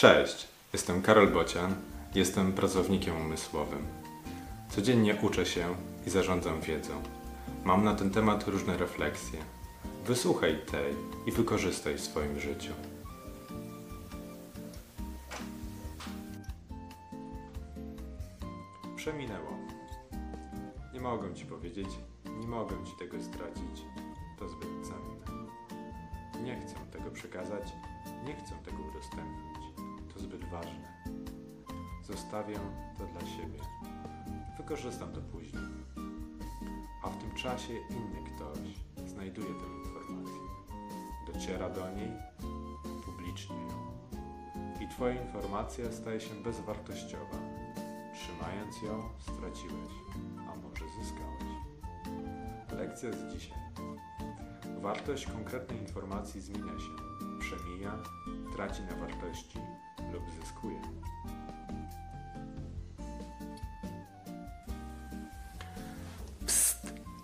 Cześć, jestem Karol Bocian, jestem pracownikiem umysłowym. Codziennie uczę się i zarządzam wiedzą. Mam na ten temat różne refleksje. Wysłuchaj tej i wykorzystaj w swoim życiu. Przeminęło. Nie mogę ci powiedzieć, nie mogę ci tego zdradzić. To zbyt cenne. Nie chcę tego przekazać, nie chcę tego udostępnić. Zbyt ważne. Zostawię to dla siebie. Wykorzystam to później. A w tym czasie inny ktoś znajduje tę informację. Dociera do niej, publicznie ją. I Twoja informacja staje się bezwartościowa. Trzymając ją, straciłeś, a może zyskałeś. Lekcja z dzisiaj. Wartość konkretnej informacji zmienia się, przemija, traci na wartości